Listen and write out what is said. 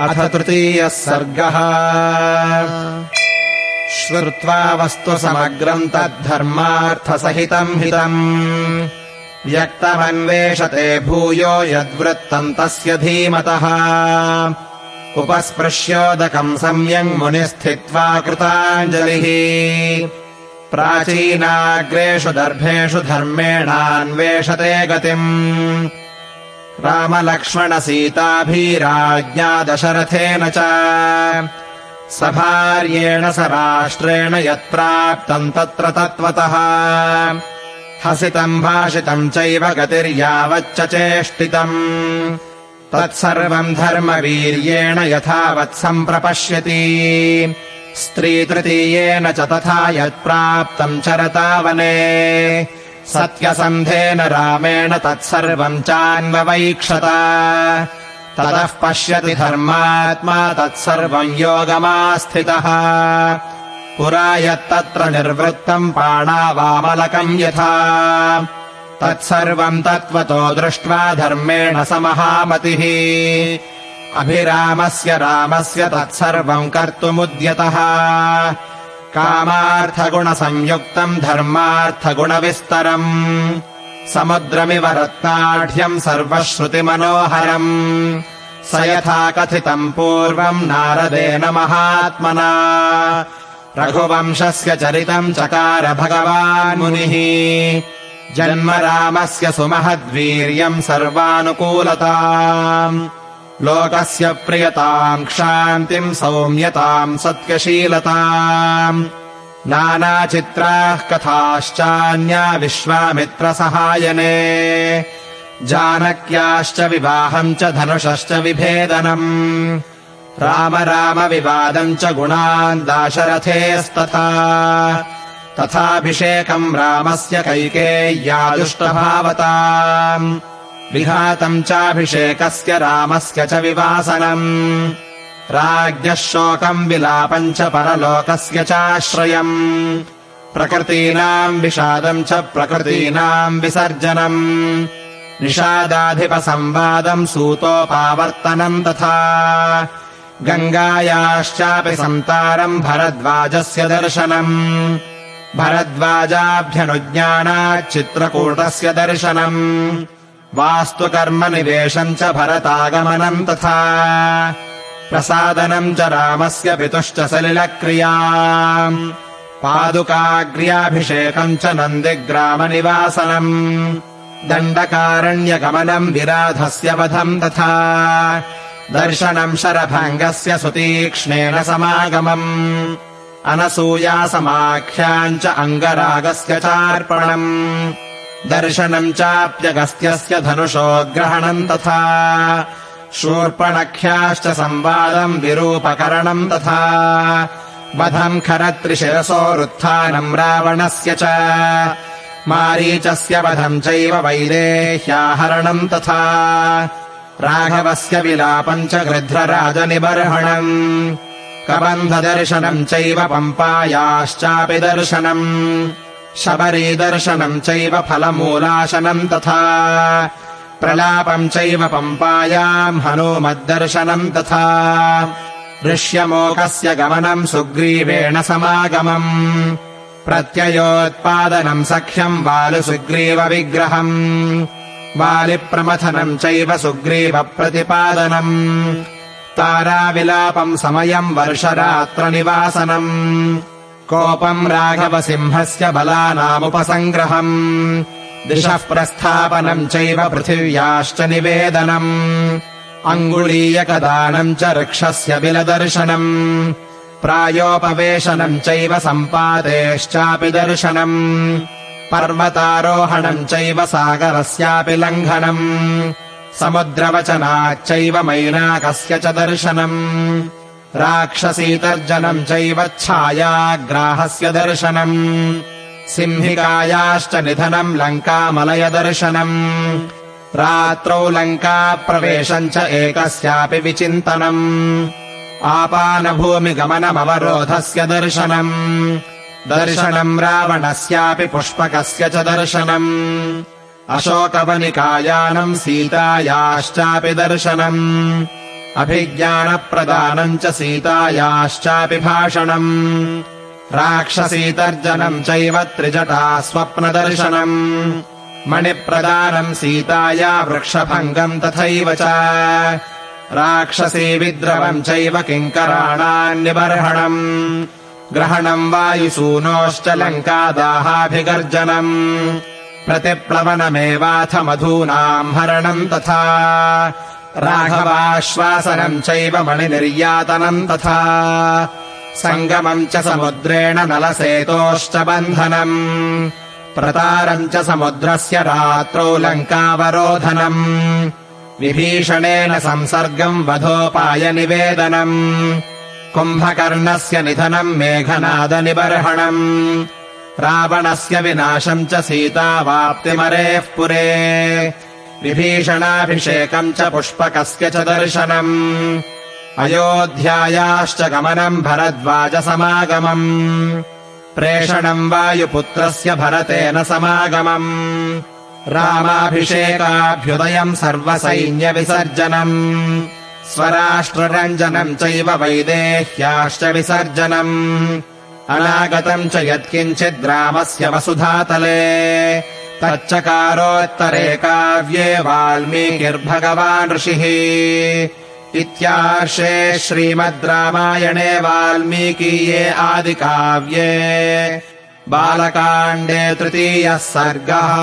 अथ तृतीयः सर्गः। श्रुत्वा वस्तु समग्रम् तद्धर्मार्थसहितम् हितम्। व्यक्तमन्वेषते भूयो यद्वृत्तम् तस्य धीमतः। उपस्पृश्योदकम् सम्यङ् मुनिस्थित्वा कृताञ्जलिः। प्राचीनाग्रेषु दर्भेषु धर्मेणान्वेषते गतिम् रामलक्ष्मणसीताभिराज्ञा दशरथेन च। सभार्येण स राष्ट्रेण यत्प्राप्तम् तत्र तत्त्वतः। हसितम् भाषितम् चैव गतिर्यावच्च चेष्टितम्। तत्सर्वम् धर्मवीर्येण यथावत् सम्प्रपश्यति। स्त्रीतृतीयेन च तथा यत्प्राप्तम् चरतावने सत्यसन्धेन रामेण तत्सर्वम् चान्ववैक्षत। ततः पश्यति धर्मात्मा तत्सर्वम् योगमास्थितः। पुरा यत्तत्र निर्वृत्तम् पाणावामलकम् यथा। तत्सर्वम् तत्त्वतो दृष्ट्वा धर्मेण स महामतिः अभिरामस्य रामस्य तत्सर्वम् कर्तुमुद्यतः कामार्थगुणसंयुक्तम् धर्मार्थगुणविस्तरम् समुद्रमिव रत्नाढ्यम् सर्वश्रुतिमनोहरम् स यथा कथितम् पूर्वम् नारदेन महात्मना रघुवंशस्य चरितम् चकार भगवान् मुनिः जन्म रामस्य सुमहद्वीर्यम् सर्वानुकूलताम् लोकस्य प्रियताम् क्षान्तिम् सौम्यताम् सत्यशीलताम् नानाचित्राः कथाश्चान्या विश्वामित्रसहायने। जानक्याश्च विवाहम् च धनुषश्च विभेदनम्। राम राम विवादम् च गुणान् दाशरथेस्तथा। तथाभिषेकम् रामस्य कैकेय्यादुष्टभावताम् विघातम् चाभिषेकस्य रामस्य च विवासनम्। राज्ञः शोकम् विलापम् च परलोकस्य चाश्रयम्। प्रकृतीनाम् विषादम् च प्रकृतीनाम् विसर्जनम्। निषादाधिपसंवादम् सूतोपावर्तनम् तथा। गङ्गायाश्चापि सन्तारम् भरद्वाजस्य दर्शनम्। भरद्वाजाभ्यनुज्ञानाच्चित्रकूटस्य दर्शनम् वास्तुकर्मनिवेशम् च भरतागमनम् तथा प्रसादनम् च रामस्य पितुश्च सलिलक्रिया पादुकाग्र्याभिषेकम् च नन्दिग्रामनिवासनम् दण्डकारण्यगमनम् विराधस्य वधम् तथा दर्शनम् शरभङ्गस्य सुतीक्ष्णेन समागमम् अनसूयासमाख्याम् च अङ्गरागस्य चार्पणम् दर्शनम् चाप्यगस्त्यस्य धनुषोग्रहणम् तथा। शूर्पणख्याश्च संवादम् विरूपकरणम् तथा। वधम् खरत्रिशिरसोरुत्थानम् रावणस्य च। मारीचस्य वधम् चैव वैदेह्याहरणम् तथा। राघवस्य विलापम् च गृध्रराजनिबर्हणम्। कबन्धदर्शनम् चैव पम्पायाश्चापि दर्शनम् शबरीदर्शनम् चैव फलमूलाशनम् तथा। प्रलापम् चैव पम्पायाम् हनूमद्दर्शनम् तथा। ऋष्यमोकस्य गमनम् सुग्रीवेण समागमम्। प्रत्ययोत्पादनम् सख्यम् वालुसुग्रीवविग्रहम् वालिप्रमथनम् चैव सुग्रीवप्रतिपादनम्। ताराविलापम् समयम् वर्षरात्रनिवासनम् कोपम् राघवसिंहस्य बलानामुपसङ्ग्रहम्। दिशः प्रस्थापनम् चैव पृथिव्याश्च निवेदनम्। अङ्गुलीयकदानम् च वृक्षस्य बिलदर्शनम्। प्रायोपवेशनम् चैव सम्पादेश्चापि दर्शनम्। पर्वतारोहणम् चैव सागरस्यापि लङ्घनम्। समुद्रवचनाच्चैव मैनाकस्य च दर्शनम् राक्षसीतर्जनम् चैव छायाग्राहस्य दर्शनम्। सिंहिकायाश्च निधनम् लङ्कामलयदर्शनम्। रात्रौ लङ्काप्रवेशम् च एकस्यापि विचिन्तनम्। आपानभूमिगमनमवरोधस्य दर्शनम्। दर्शनम् रावणस्यापि पुष्पकस्य च दर्शनम्। अशोकवनिकायानम् सीतायाश्चापि दर्शनम् अभिज्ञानप्रदानम् च सीतायाश्चापि भाषणम्। राक्षसीतर्जनम् चैव त्रिजटा स्वप्नदर्शनम्। मणिप्रदानम् सीताया वृक्षभङ्गम् तथैव च। राक्षसी विद्रवम् चैव किङ्कराणान्निबर्हणम्। ग्रहणम् वायुसूनोश्च लङ्कादाहाभिगर्जनम्। प्रतिप्लवनमेवाथ मधूनाम् हरणम् तथा राघवाश्वासनम् चैव मणिनिर्यातनम् तथा। सङ्गमम् च समुद्रेण नलसेतोश्च बन्धनम्। प्रतारम् च समुद्रस्य रात्रौ लङ्कावरोधनम्। विभीषणेन संसर्गम् वधोपायनिवेदनम्। कुम्भकर्णस्य निधनम् मेघनादनिबर्हणम्। रावणस्य विनाशम् च सीतावाप्तिमरेः पुरे विभीषणाभिषेकम् च पुष्पकस्य च दर्शनम्। अयोध्यायाश्च गमनम् भरद्वाजसमागमम्। प्रेषणम् वायुपुत्रस्य भरतेन समागमम्। रामाभिषेकाभ्युदयम् सर्वसैन्यविसर्जनम्। स्वराष्ट्ररञ्जनम् चैव वैदेह्याश्च विसर्जनम्। अनागतम् च यत्किञ्चिद्रामस्य वसुधातले तच्चकारोत्तरे काव्ये वाल्मीकिर्भगवान् ऋषिः इत्यार्षे श्रीमद् रामायणे वाल्मीकीये आदिकाव्ये बालकाण्डे तृतीयः सर्गः